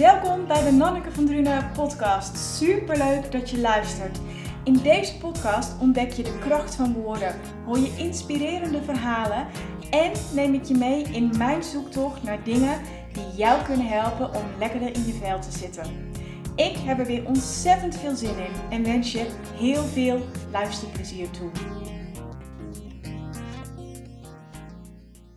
Welkom bij de Nanneke van Drunen podcast. Superleuk dat je luistert. In deze podcast ontdek je de kracht van woorden, hoor je inspirerende verhalen en neem ik je mee in mijn zoektocht naar dingen die jou kunnen helpen om lekkerder in je vel te zitten. Ik heb er weer ontzettend veel zin in en wens je heel veel luisterplezier toe.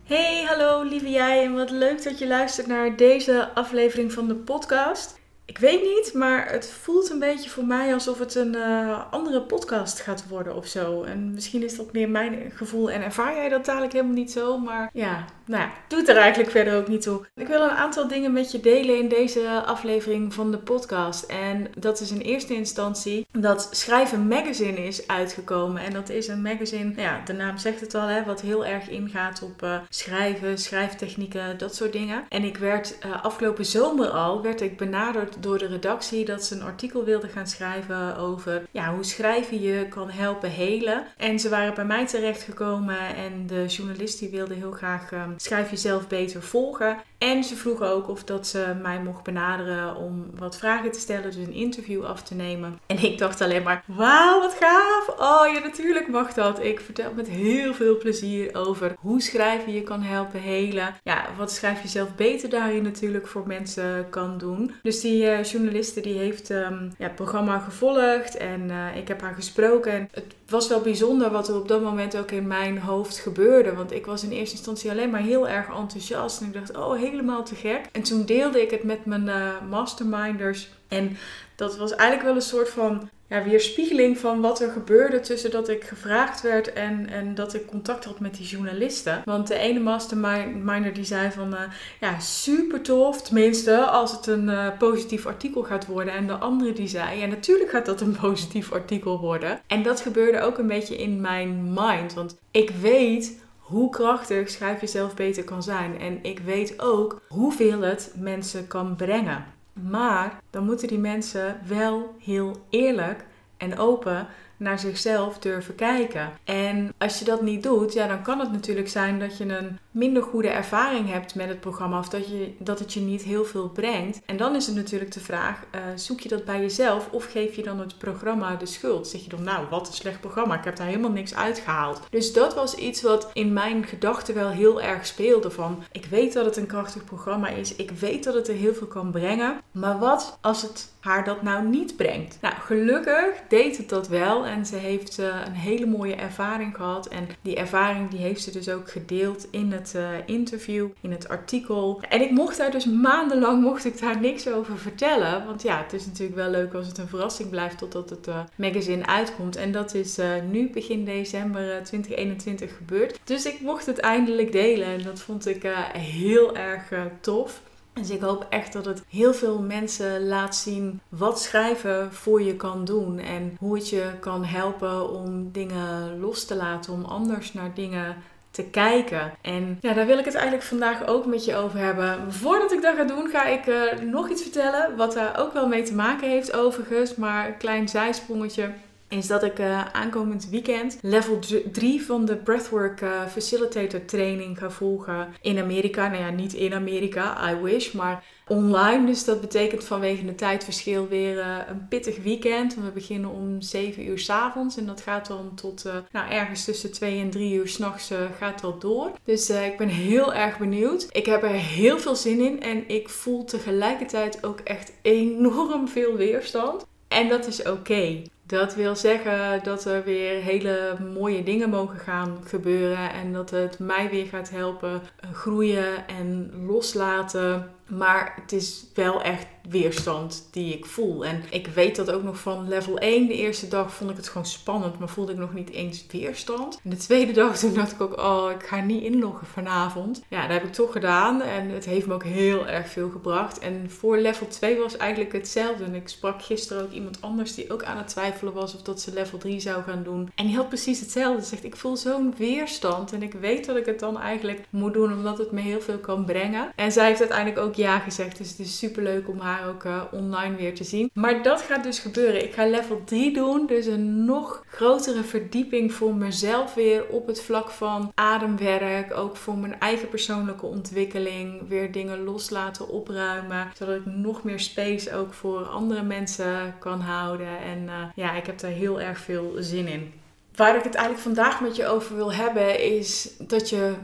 Hey, hallo lieve jij en wat leuk dat je luistert naar deze aflevering van de podcast. Ik weet niet, maar het voelt een beetje voor mij alsof het een uh, andere podcast gaat worden of zo. En misschien is dat meer mijn gevoel en ervaar jij dat dadelijk helemaal niet zo. Maar ja, nou ja, doet er eigenlijk verder ook niet toe. Ik wil een aantal dingen met je delen in deze aflevering van de podcast. En dat is in eerste instantie dat Schrijven Magazine is uitgekomen. En dat is een magazine, ja, de naam zegt het al, hè, wat heel erg ingaat op uh, schrijven, schrijftechnieken, dat soort dingen. En ik werd uh, afgelopen zomer al, werd ik benaderd door de redactie dat ze een artikel wilden gaan schrijven over ja, hoe schrijven je kan helpen helen. En ze waren bij mij terechtgekomen en de journalist die wilde heel graag um, schrijf jezelf beter volgen. En ze vroegen ook of dat ze mij mocht benaderen om wat vragen te stellen, dus een interview af te nemen. En ik dacht alleen maar, wauw, wat gaaf! Oh ja, natuurlijk mag dat. Ik vertel met heel veel plezier over hoe schrijven je kan helpen helen. Ja, wat schrijf je zelf beter daarin natuurlijk voor mensen kan doen. Dus die uh, journaliste die heeft um, ja, het programma gevolgd en uh, ik heb haar gesproken. En het was wel bijzonder wat er op dat moment ook in mijn hoofd gebeurde. Want ik was in eerste instantie alleen maar heel erg enthousiast. En ik dacht, oh, helemaal te gek. En toen deelde ik het met mijn uh, masterminders. En dat was eigenlijk wel een soort van ja, weerspiegeling van wat er gebeurde tussen dat ik gevraagd werd en, en dat ik contact had met die journalisten. Want de ene masterminder die zei van uh, ja, super tof, tenminste als het een uh, positief artikel gaat worden. En de andere die zei ja, natuurlijk gaat dat een positief artikel worden. En dat gebeurde ook een beetje in mijn mind, want ik weet hoe krachtig schrijf jezelf beter kan zijn. En ik weet ook hoeveel het mensen kan brengen. Maar dan moeten die mensen wel heel eerlijk en open naar zichzelf durven kijken. En als je dat niet doet, ja, dan kan het natuurlijk zijn dat je een minder goede ervaring hebt met het programma of dat, je, dat het je niet heel veel brengt. En dan is het natuurlijk de vraag: uh, zoek je dat bij jezelf of geef je dan het programma de schuld? Zeg je dan, nou, wat een slecht programma, ik heb daar helemaal niks uitgehaald. Dus dat was iets wat in mijn gedachten wel heel erg speelde: van ik weet dat het een krachtig programma is, ik weet dat het er heel veel kan brengen, maar wat als het haar dat nou niet brengt? Nou, gelukkig deed het dat wel en ze heeft uh, een hele mooie ervaring gehad en die ervaring die heeft ze dus ook gedeeld in het uh, interview, in het artikel. En ik mocht daar dus maandenlang mocht ik daar niks over vertellen. Want ja, het is natuurlijk wel leuk als het een verrassing blijft totdat het uh, magazine uitkomt. En dat is uh, nu begin december 2021 gebeurd. Dus ik mocht het eindelijk delen en dat vond ik heel erg tof. Dus ik hoop echt dat het heel veel mensen laat zien wat schrijven voor je kan doen. En hoe het je kan helpen om dingen los te laten, om anders naar dingen te kijken. En ja, daar wil ik het eigenlijk vandaag ook met je over hebben. Voordat ik dat ga doen, ga ik uh, nog iets vertellen. Wat daar ook wel mee te maken heeft, overigens. Maar een klein zijsprongetje is dat ik uh, aankomend weekend level 3 van de Breathwork uh, Facilitator training ga volgen in Amerika. Nou ja, niet in Amerika, I wish, maar online. Dus dat betekent vanwege het tijdverschil weer uh, een pittig weekend. We beginnen om 7 uur s avonds en dat gaat dan tot nou, ergens tussen 2 en 3 uur s'nachts gaat dat door. Dus ik ben heel erg benieuwd. Ik heb er heel veel zin in en ik voel tegelijkertijd ook echt enorm veel weerstand. En dat is oké. Dat wil zeggen dat er weer hele mooie dingen mogen gaan gebeuren en dat het mij weer gaat helpen groeien en loslaten. Maar het is wel echt weerstand die ik voel. En ik weet dat ook nog van level 1. De eerste dag vond ik het gewoon spannend, maar voelde ik nog niet eens weerstand. En de tweede dag toen dacht ik ook, oh, ik ga niet inloggen vanavond. Ja, dat heb ik toch gedaan en het heeft me ook heel erg veel gebracht. En voor level 2 was eigenlijk hetzelfde. En ik sprak gisteren ook iemand anders die ook aan het twijfelen was of dat ze level 3 zou gaan doen. En die had precies hetzelfde. Ze zegt, ik voel zo'n weerstand en ik weet dat ik het dan eigenlijk moet doen omdat het me heel veel kan brengen. En zij heeft uiteindelijk ook ja gezegd. Dus het is super leuk om haar ook uh, online weer te zien. Maar dat gaat dus gebeuren. Ik ga level 3 doen. Dus een nog grotere verdieping voor mezelf weer op het vlak van ademwerk. Ook voor mijn eigen persoonlijke ontwikkeling. Weer dingen loslaten, opruimen. Zodat ik nog meer space ook voor andere mensen kan houden. En uh, ja, ik heb daar heel erg veel zin in. Waar ik het eigenlijk vandaag met je over wil hebben is dat je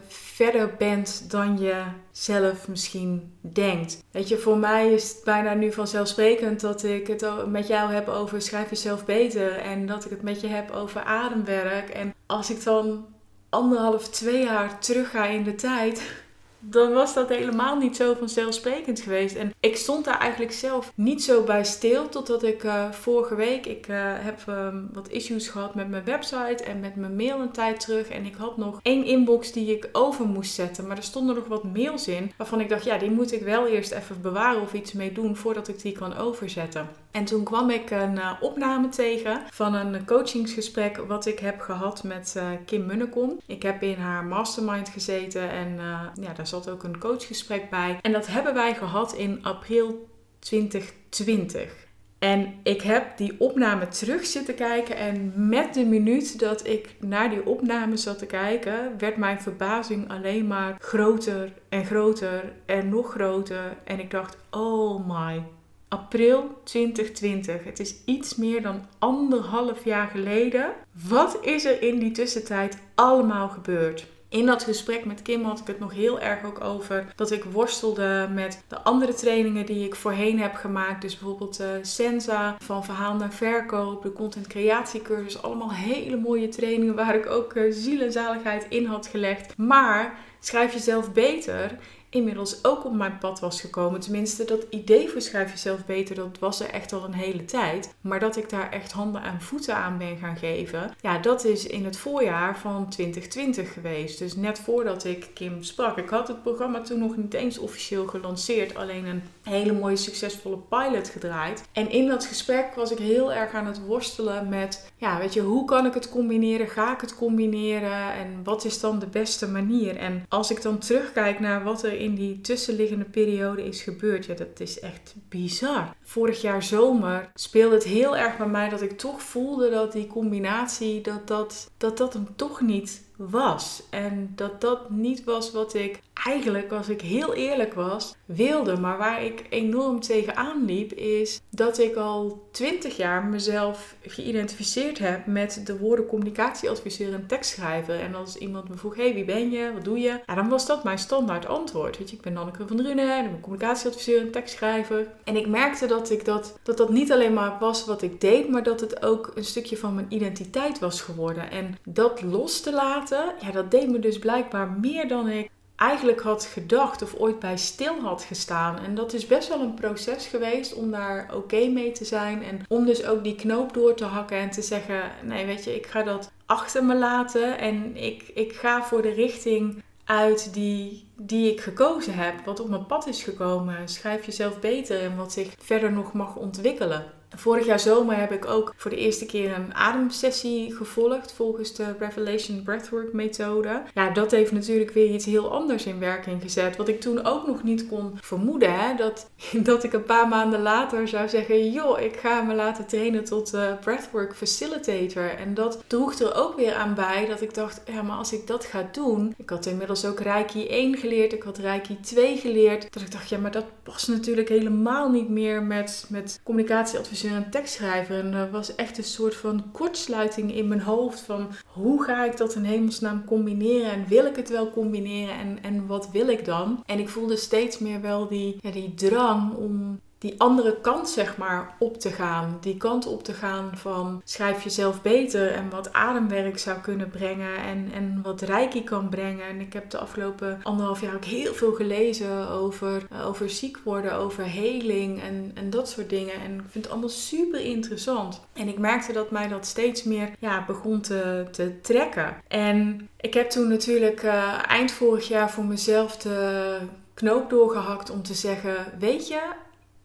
verder bent dan je zelf misschien denkt. Weet je, voor mij is het bijna nu vanzelfsprekend dat ik het met jou heb over schrijf jezelf beter en dat ik het met je heb over ademwerk. En als ik dan anderhalf, twee jaar terug ga in de tijd, dan was dat helemaal niet zo vanzelfsprekend geweest. En ik stond daar eigenlijk zelf niet zo bij stil. Totdat ik uh, vorige week, ik uh, heb um, wat issues gehad met mijn website en met mijn mail een tijd terug. En ik had nog één inbox die ik over moest zetten. Maar er stonden nog wat mails in waarvan ik dacht, ja, die moet ik wel eerst even bewaren of iets mee doen voordat ik die kan overzetten. En toen kwam ik een uh, opname tegen van een coachingsgesprek wat ik heb gehad met Kim Munnekom. Ik heb in haar mastermind gezeten en ja, daar zat ook een coachgesprek bij. En dat hebben wij gehad in april 2020. En ik heb die opname terug zitten kijken en met de minuut dat ik naar die opname zat te kijken, werd mijn verbazing alleen maar groter en groter en nog groter. En ik dacht, oh my, april 2020. Het is iets meer dan anderhalf jaar geleden. Wat is er in die tussentijd allemaal gebeurd? In dat gesprek met Kim had ik het nog heel erg ook over dat ik worstelde met de andere trainingen die ik voorheen heb gemaakt. Dus bijvoorbeeld uh, Senza, van verhaal naar verkoop, de content creatiecursus. Allemaal hele mooie trainingen waar ik ook uh, ziel en zaligheid in had gelegd. Maar schrijf jezelf beter inmiddels ook op mijn pad was gekomen. Tenminste, dat idee voor schrijf jezelf beter, dat was er echt al een hele tijd. Maar dat ik daar echt handen en voeten aan ben gaan geven, ja, dat is in het voorjaar van 2020 geweest. Dus net voordat ik Kim sprak. Ik had het programma toen nog niet eens officieel gelanceerd, alleen een hele mooie succesvolle pilot gedraaid. En in dat gesprek was ik heel erg aan het worstelen met, ja, weet je, hoe kan ik het combineren? Ga ik het combineren? En wat is dan de beste manier? En als ik dan terugkijk naar wat er in die tussenliggende periode is gebeurd, ja, dat is echt bizar. Vorig jaar zomer speelde het heel erg bij mij dat ik toch voelde dat die combinatie, dat dat, dat, dat hem toch niet was. En dat dat niet was wat ik eigenlijk, als ik heel eerlijk was, wilde. Maar waar ik enorm tegenaan liep, is dat ik al twintig jaar mezelf geïdentificeerd heb met de woorden communicatieadviseur en tekstschrijver. En als iemand me vroeg, hey, wie ben je? Wat doe je? Ja, dan was dat mijn standaard antwoord. Weet je, ik ben Nanneke van Drunen en ik ben communicatieadviseur en tekstschrijver. En ik merkte dat ik dat, dat dat niet alleen maar was wat ik deed, maar dat het ook een stukje van mijn identiteit was geworden. En dat los te laten, ja, dat deed me dus blijkbaar meer dan ik eigenlijk had gedacht of ooit bij stil had gestaan. En dat is best wel een proces geweest om daar oké mee te zijn. En om dus ook die knoop door te hakken en te zeggen: nee, weet je, ik ga dat achter me laten. En ik, ik ga voor de richting uit die, die ik gekozen heb. Wat op mijn pad is gekomen. Schrijf jezelf beter en wat zich verder nog mag ontwikkelen. Vorig jaar zomer heb ik ook voor de eerste keer een ademsessie gevolgd volgens de Revelation Breathwork methode. Ja, dat heeft natuurlijk weer iets heel anders in werking gezet. Wat ik toen ook nog niet kon vermoeden. Hè? Dat, dat ik een paar maanden later zou zeggen: joh, ik ga me laten trainen tot uh, Breathwork Facilitator. En dat droeg er ook weer aan bij dat ik dacht: ja, maar als ik dat ga doen. Ik had inmiddels ook Reiki 1 geleerd, ik had Reiki 2 geleerd. Dat ik dacht: ja, maar dat past natuurlijk helemaal niet meer met, met communicatieadvies een tekstschrijver. En er was echt een soort van kortsluiting in mijn hoofd van hoe ga ik dat in hemelsnaam combineren en wil ik het wel combineren en, en wat wil ik dan? En ik voelde steeds meer wel die, ja, die drang om die andere kant zeg maar op te gaan. Die kant op te gaan van schrijf jezelf beter en wat ademwerk zou kunnen brengen en, en wat reiki kan brengen. En ik heb de afgelopen anderhalf jaar ook heel veel gelezen over, uh, over ziek worden, over heling en, en dat soort dingen. En ik vind het allemaal super interessant. En ik merkte dat mij dat steeds meer ja, begon te, te trekken. En ik heb toen natuurlijk uh, eind vorig jaar voor mezelf de knoop doorgehakt om te zeggen: Weet je,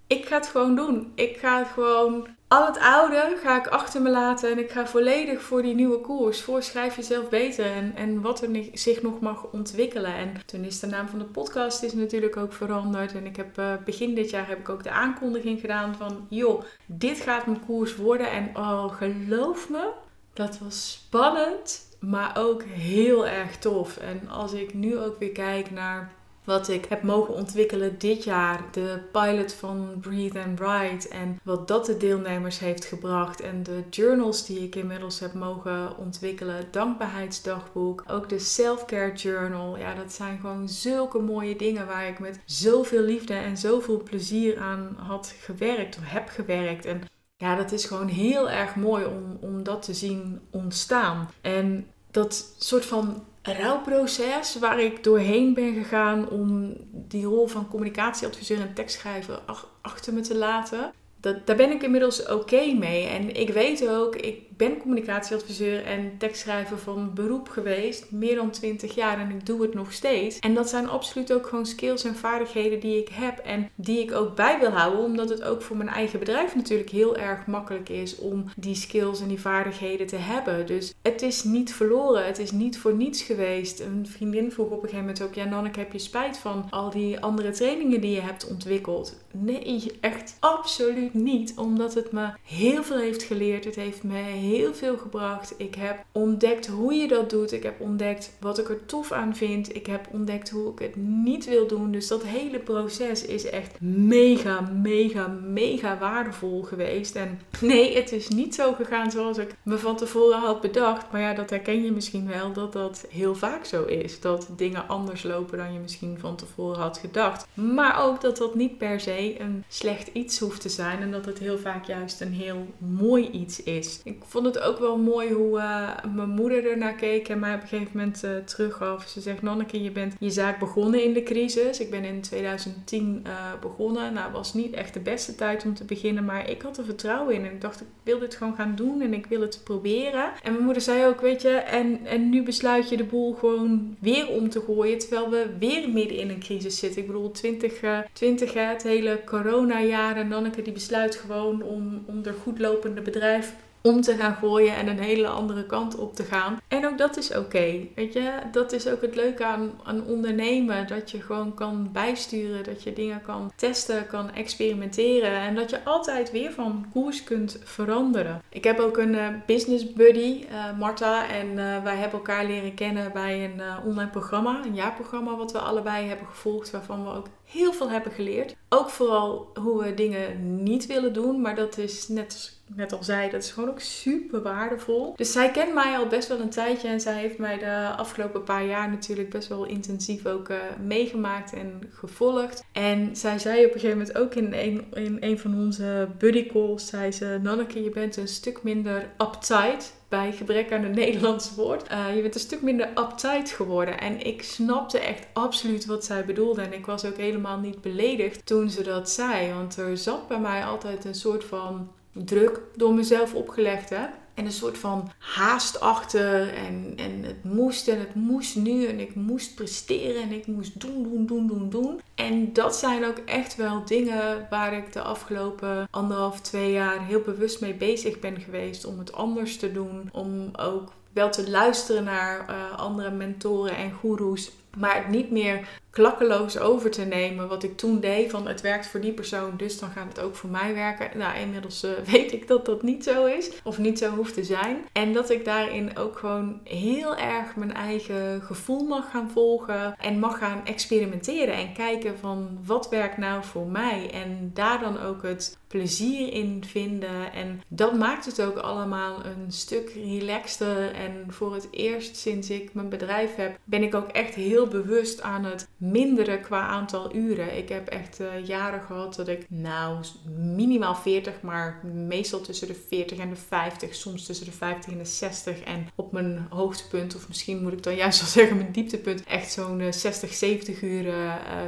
ik ga het gewoon doen. Ik ga gewoon al het oude ga ik achter me laten en ik ga volledig voor die nieuwe koers. Voor schrijf jezelf beter en, en wat er zich nog mag ontwikkelen. En toen is de naam van de podcast is natuurlijk ook veranderd. En ik heb uh, begin dit jaar heb ik ook de aankondiging gedaan van joh, dit gaat mijn koers worden. En oh, geloof me, dat was spannend, maar ook heel erg tof. En als ik nu ook weer kijk naar wat ik heb mogen ontwikkelen dit jaar. De pilot van Breathe and Write en wat dat de deelnemers heeft gebracht. En de journals die ik inmiddels heb mogen ontwikkelen. Dankbaarheidsdagboek. Ook de self-care journal. Ja, dat zijn gewoon zulke mooie dingen waar ik met zoveel liefde en zoveel plezier aan had gewerkt of heb gewerkt. En ja, dat is gewoon heel erg mooi om, om dat te zien ontstaan. En dat soort van rouwproces waar ik doorheen ben gegaan om die rol van communicatieadviseur en tekstschrijver achter me te laten. Dat, daar ben ik inmiddels oké mee. En ik weet ook, ik ben communicatieadviseur en tekstschrijver van beroep geweest. Meer dan 20 jaar en ik doe het nog steeds. En dat zijn absoluut ook gewoon skills en vaardigheden die ik heb en die ik ook bij wil houden. Omdat het ook voor mijn eigen bedrijf natuurlijk heel erg makkelijk is om die skills en die vaardigheden te hebben. Dus het is niet verloren. Het is niet voor niets geweest. Een vriendin vroeg op een gegeven moment ook: Ja, Nanneke, heb je spijt van al die andere trainingen die je hebt ontwikkeld? Nee, echt absoluut niet. Omdat het me heel veel heeft geleerd. Het heeft me heel veel gebracht. Ik heb ontdekt hoe je dat doet. Ik heb ontdekt wat ik er tof aan vind. Ik heb ontdekt hoe ik het niet wil doen. Dus dat hele proces is echt mega, mega, mega waardevol geweest. En nee, het is niet zo gegaan zoals ik me van tevoren had bedacht. Maar ja, dat herken je misschien wel dat dat heel vaak zo is. Dat dingen anders lopen dan je misschien van tevoren had gedacht. Maar ook dat dat niet per se een slecht iets hoeft te zijn. En dat het heel vaak juist een heel mooi iets is. Ik vond het ook wel mooi hoe uh, mijn moeder ernaar keek en mij op een gegeven moment uh, teruggaf. Ze zegt: Nonneke, je bent je zaak begonnen in de crisis. Ik ben in 2010 uh, eh, begonnen. Nou, was niet echt de beste tijd om te beginnen, maar ik had er vertrouwen in. En ik dacht: ik wil dit gewoon gaan doen en ik wil het proberen. En mijn moeder zei ook: Weet je, en, en nu besluit je de boel gewoon weer om te gooien, terwijl we weer midden in een crisis zitten. Ik bedoel, 2020, het hele corona-jaar. En Nonneke die besluit gewoon om, om er goed lopende bedrijf om te gaan gooien en een hele andere kant op te gaan. En ook dat is oké. Weet je, dat is ook het leuke aan, aan ondernemen. Dat je gewoon kan bijsturen, dat je dingen kan testen, kan experimenteren. En dat je altijd weer van koers kunt veranderen. Ik heb ook een uh, business buddy, uh, Marta. En uh, wij hebben elkaar leren kennen bij een online programma, een jaarprogramma wat we allebei hebben gevolgd. Waarvan we ook heel veel hebben geleerd. Ook vooral hoe we dingen niet willen doen. Maar dat is net net al zei, dat is gewoon ook super waardevol. Dus zij kent mij al best wel een tijdje. En zij heeft mij de afgelopen paar jaar natuurlijk best wel intensief ook uh, meegemaakt en gevolgd. En zij zei op een gegeven moment ook in een, in een van onze buddy calls, zei ze, Nanneke, je bent een stuk minder uptight bij gebrek aan een Nederlands woord. Uh, je bent een stuk minder uptight geworden. En ik snapte echt absoluut wat zij bedoelde. En ik was ook helemaal niet beledigd toen ze dat zei. Want er zat bij mij altijd een soort van druk door mezelf opgelegd heb. En een soort van haast achter. En, en het moest en het moest nu. En ik moest presteren. En ik moest doen, doen, doen, doen, doen. En dat zijn ook echt wel dingen waar ik de afgelopen anderhalf, twee jaar heel bewust mee bezig ben geweest. Om het anders te doen. Om ook wel te luisteren naar uh, andere mentoren en goeroes. Maar het niet meer klakkeloos over te nemen wat ik toen deed. Van het werkt voor die persoon, dus dan gaat het ook voor mij werken. Nou, inmiddels uh, weet ik dat dat niet zo is. Of niet zo hoeft te zijn. En dat ik daarin ook gewoon heel erg mijn eigen gevoel mag gaan volgen. En mag gaan experimenteren. En kijken van wat werkt nou voor mij. En daar dan ook het plezier in vinden. En dat maakt het ook allemaal een stuk relaxter. En voor het eerst sinds ik mijn bedrijf heb, ben ik ook echt heel bewust aan het minderen qua aantal uren. Ik heb echt uh, jaren gehad dat ik, nou, minimaal 40, maar meestal tussen de 40 en de 50, soms tussen de 50 en de 60. En op mijn hoogtepunt, of misschien moet ik dan juist wel zeggen mijn dieptepunt, echt zo'n 60, eh, 70 uur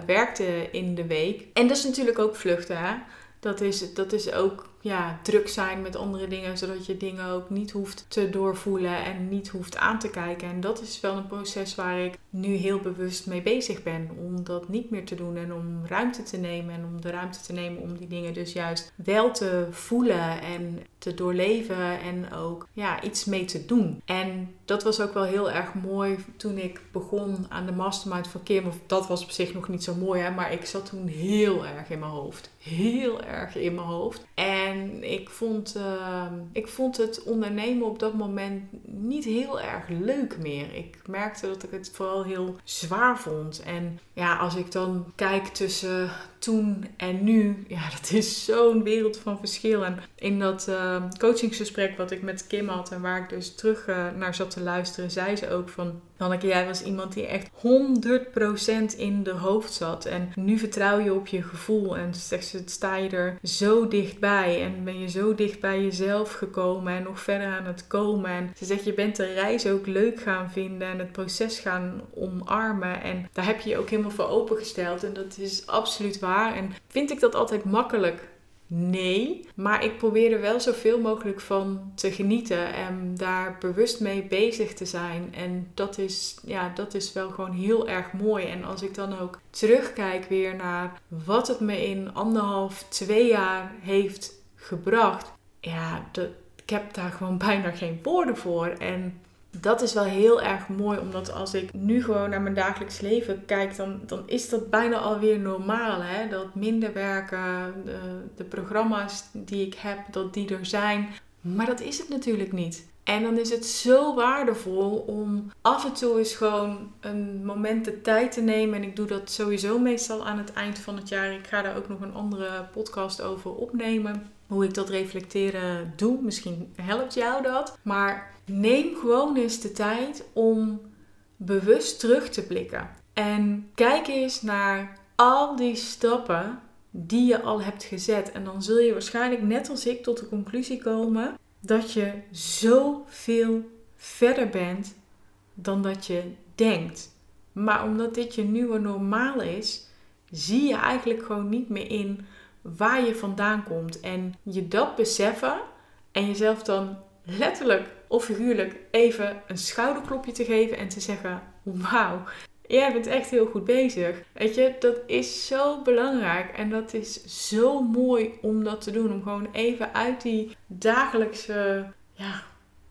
werkte in de week. En dat is natuurlijk ook vluchten. Dat is, dat is ook ja, druk zijn met andere dingen, zodat je dingen ook niet hoeft te doorvoelen en niet hoeft aan te kijken. En dat is wel een proces waar ik nu heel bewust mee bezig ben om dat niet meer te doen en om ruimte te nemen en om de ruimte te nemen om die dingen dus juist wel te voelen en te doorleven en ook ja, iets mee te doen. En dat was ook wel heel erg mooi toen ik begon aan de mastermind van Kim. Of dat was op zich nog niet zo mooi, hè, maar ik zat toen heel erg in mijn hoofd. Heel erg in mijn hoofd. En ik vond, ehm, ik vond het ondernemen op dat moment niet heel erg leuk meer. Ik merkte dat ik het vooral heel zwaar vond. En ja, als ik dan kijk tussen toen en nu, ja, dat is zo'n wereld van verschil. En in dat uh, coachingsgesprek wat ik met Kim had en waar ik dus terug uh, naar zat te luisteren, zei ze ook van Hanneke, jij was iemand die echt 100% in de hoofd zat. En nu vertrouw je op je gevoel. En sta je er zo dichtbij. En ben je zo dicht bij jezelf gekomen en nog verder aan het komen. En ze zegt, je bent de reis ook leuk gaan vinden en het proces gaan omarmen. En daar heb je je ook helemaal voor opengesteld. En dat is absoluut waar. En vind ik dat altijd makkelijk? Nee, maar ik probeer er wel zoveel mogelijk van te genieten en daar bewust mee bezig te zijn. En dat is, ja, dat is wel gewoon heel erg mooi. En als ik dan ook terugkijk weer naar wat het me in anderhalf, twee jaar heeft gebracht, ja, ik heb daar gewoon bijna geen woorden voor. En dat is wel heel erg mooi, omdat als ik nu gewoon naar mijn dagelijks leven kijk, dan, dan is dat bijna alweer normaal. Hè? Dat minder werken, de, de programma's die ik heb, dat die er zijn. Maar dat is het natuurlijk niet. En dan is het zo waardevol om af en toe eens gewoon een moment de tijd te nemen. En ik doe dat sowieso meestal aan het eind van het jaar. Ik ga daar ook nog een andere podcast over opnemen. Hoe ik dat reflecteren doe. Misschien helpt jou dat. Maar neem gewoon eens de tijd om bewust terug te blikken. En kijk eens naar al die stappen die je al hebt gezet. En dan zul je waarschijnlijk net als ik tot de conclusie komen dat je zoveel verder bent dan dat je denkt. Maar omdat dit je nieuwe normaal is, zie je eigenlijk gewoon niet meer in waar je vandaan komt. En je dat beseffen en jezelf dan letterlijk of figuurlijk even een schouderklopje te geven en te zeggen: Wauw, jij bent echt heel goed bezig. Weet je, dat is zo belangrijk en dat is zo mooi om dat te doen. Om gewoon even uit die dagelijkse, ja,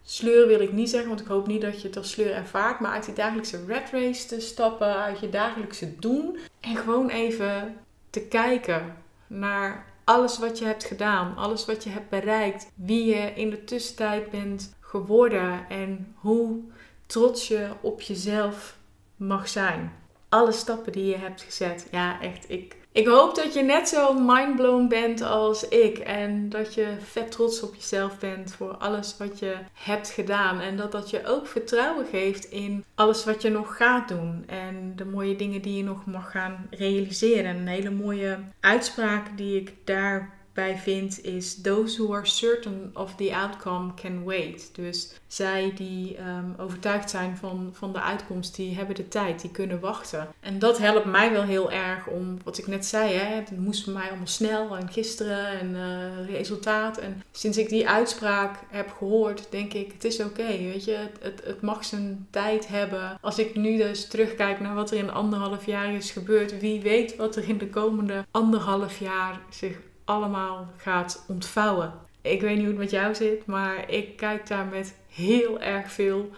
sleur wil ik niet zeggen, want ik hoop niet dat je het als sleur ervaart, maar uit die dagelijkse red race te stappen, uit je dagelijkse doen en gewoon even te kijken naar alles wat je hebt gedaan, alles wat je hebt bereikt, wie je in de tussentijd bent geworden en hoe trots je op jezelf mag zijn. Alle stappen die je hebt gezet. Ja, echt. Ik, ik hoop dat je net zo mindblown bent als ik. En dat je vet trots op jezelf bent voor alles wat je hebt gedaan. En dat dat je ook vertrouwen geeft in alles wat je nog gaat doen. En de mooie dingen die je nog mag gaan realiseren. En een hele mooie uitspraak die ik daar bij vind is those who are certain of the outcome can wait. Dus zij die um, overtuigd zijn van, van de uitkomst, die hebben de tijd, die kunnen wachten. En dat helpt mij wel heel erg om, wat ik net zei, hè, het moest voor mij allemaal snel en gisteren en uh, resultaat. En sinds ik die uitspraak heb gehoord, denk ik, het is oké, weet je, het, het mag zijn tijd hebben. Als ik nu dus terugkijk naar wat er in anderhalf jaar is gebeurd, wie weet wat er in de komende anderhalf jaar zich allemaal gaat ontvouwen. Ik weet niet hoe het met jou zit, maar ik kijk daar met heel erg veel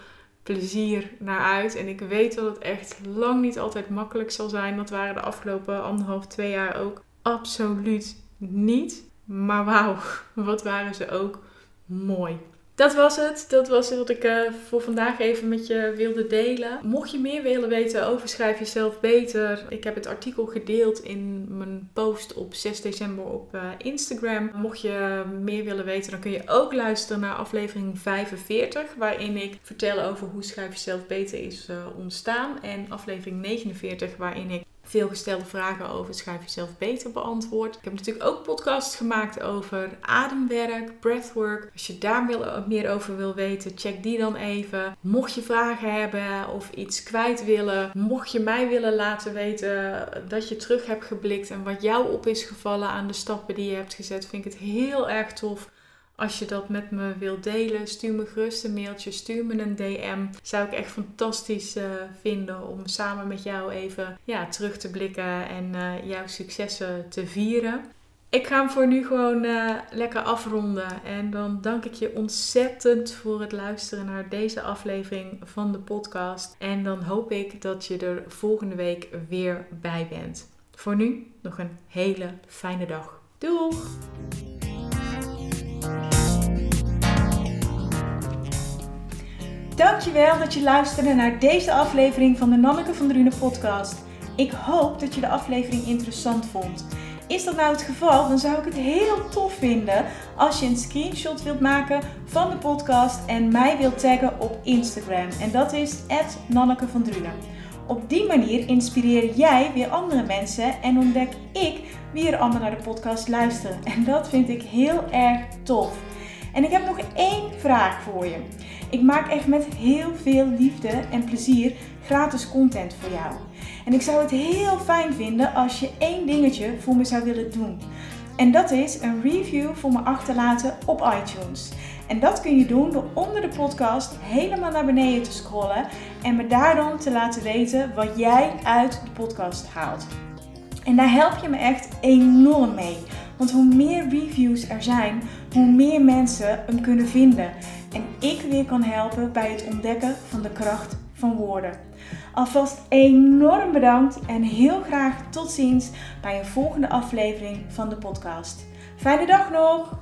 plezier naar uit. En ik weet dat het echt lang niet altijd makkelijk zal zijn. Dat waren de afgelopen anderhalf, twee jaar ook absoluut niet. Maar wauw, wat waren ze ook mooi. Dat was het. Dat was wat ik uh, voor vandaag even met je wilde delen. Mocht je meer willen weten over Schrijf Jezelf Beter, ik heb het artikel gedeeld in mijn post op 6 december op uh, Instagram. Mocht je meer willen weten, dan kun je ook luisteren naar aflevering 45, waarin ik vertel over hoe Schrijf Jezelf Beter is uh, ontstaan. En aflevering 49, waarin ik veelgestelde vragen over schrijf jezelf beter beantwoord. Ik heb natuurlijk ook podcasts gemaakt over ademwerk, breathwork. Als je daar meer over wil weten, check die dan even. Mocht je vragen hebben of iets kwijt willen, mocht je mij willen laten weten dat je terug hebt geblikt en wat jou op is gevallen aan de stappen die je hebt gezet, vind ik het heel erg tof als je dat met me wilt delen, stuur me gerust een mailtje, stuur me een DM. Zou ik echt fantastisch uh, vinden om samen met jou even ja, terug te blikken en uh, jouw successen te vieren. Ik ga hem voor nu gewoon uh, lekker afronden. En dan dank ik je ontzettend voor het luisteren naar deze aflevering van de podcast. En dan hoop ik dat je er volgende week weer bij bent. Voor nu nog een hele fijne dag. Doeg! Dankjewel dat je luisterde naar deze aflevering van de Nanneke van Drunen podcast. Ik hoop dat je de aflevering interessant vond. Is dat nou het geval, dan zou ik het heel tof vinden als je een screenshot wilt maken van de podcast en mij wilt taggen op Instagram. En dat is Nanneke van Drunen. Op die manier inspireer jij weer andere mensen en ontdek ik wie er allemaal naar de podcast luisteren. En dat vind ik heel erg tof. En ik heb nog één vraag voor je. Ik maak echt met heel veel liefde en plezier gratis content voor jou. En ik zou het heel fijn vinden als je één dingetje voor me zou willen doen. En dat is een review voor me achterlaten op iTunes. En dat kun je doen door onder de podcast helemaal naar beneden te scrollen en me daar dan te laten weten wat jij uit de podcast haalt. En daar help je me echt enorm mee. Want hoe meer reviews er zijn, hoe meer mensen hem kunnen vinden. En ik weer kan helpen bij het ontdekken van de kracht van woorden. Alvast enorm bedankt en heel graag tot ziens bij een volgende aflevering van de podcast. Fijne dag nog!